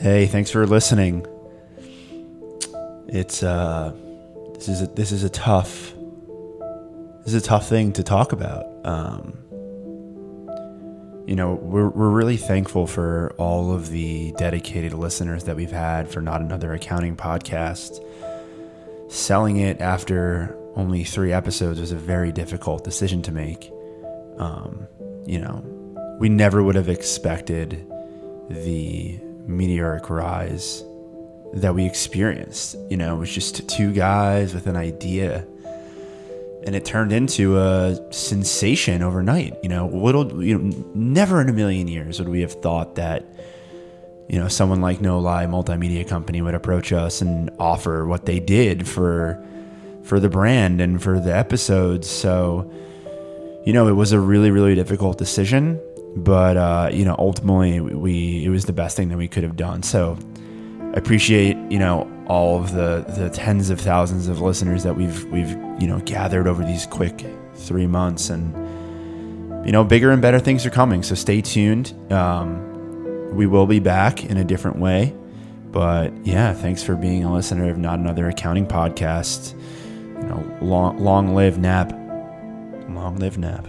Hey, thanks for listening. It's uh, this is a, this is a tough this is a tough thing to talk about. Um, you know, we're we're really thankful for all of the dedicated listeners that we've had for not another accounting podcast. Selling it after only three episodes was a very difficult decision to make. Um, you know, we never would have expected the meteoric rise that we experienced. You know, it was just two guys with an idea. And it turned into a sensation overnight. You know, little, you know, never in a million years would we have thought that, you know, someone like No Lie Multimedia Company would approach us and offer what they did for, for the brand and for the episodes. So, you know, it was a really, really difficult decision but uh, you know ultimately we it was the best thing that we could have done. So i appreciate you know all of the the tens of thousands of listeners that we've we've you know gathered over these quick three months. And you know bigger and better things are coming. So stay tuned. Um, we will be back in a different way. But yeah thanks for being a listener of not another accounting podcast. You know long long live nap long live nap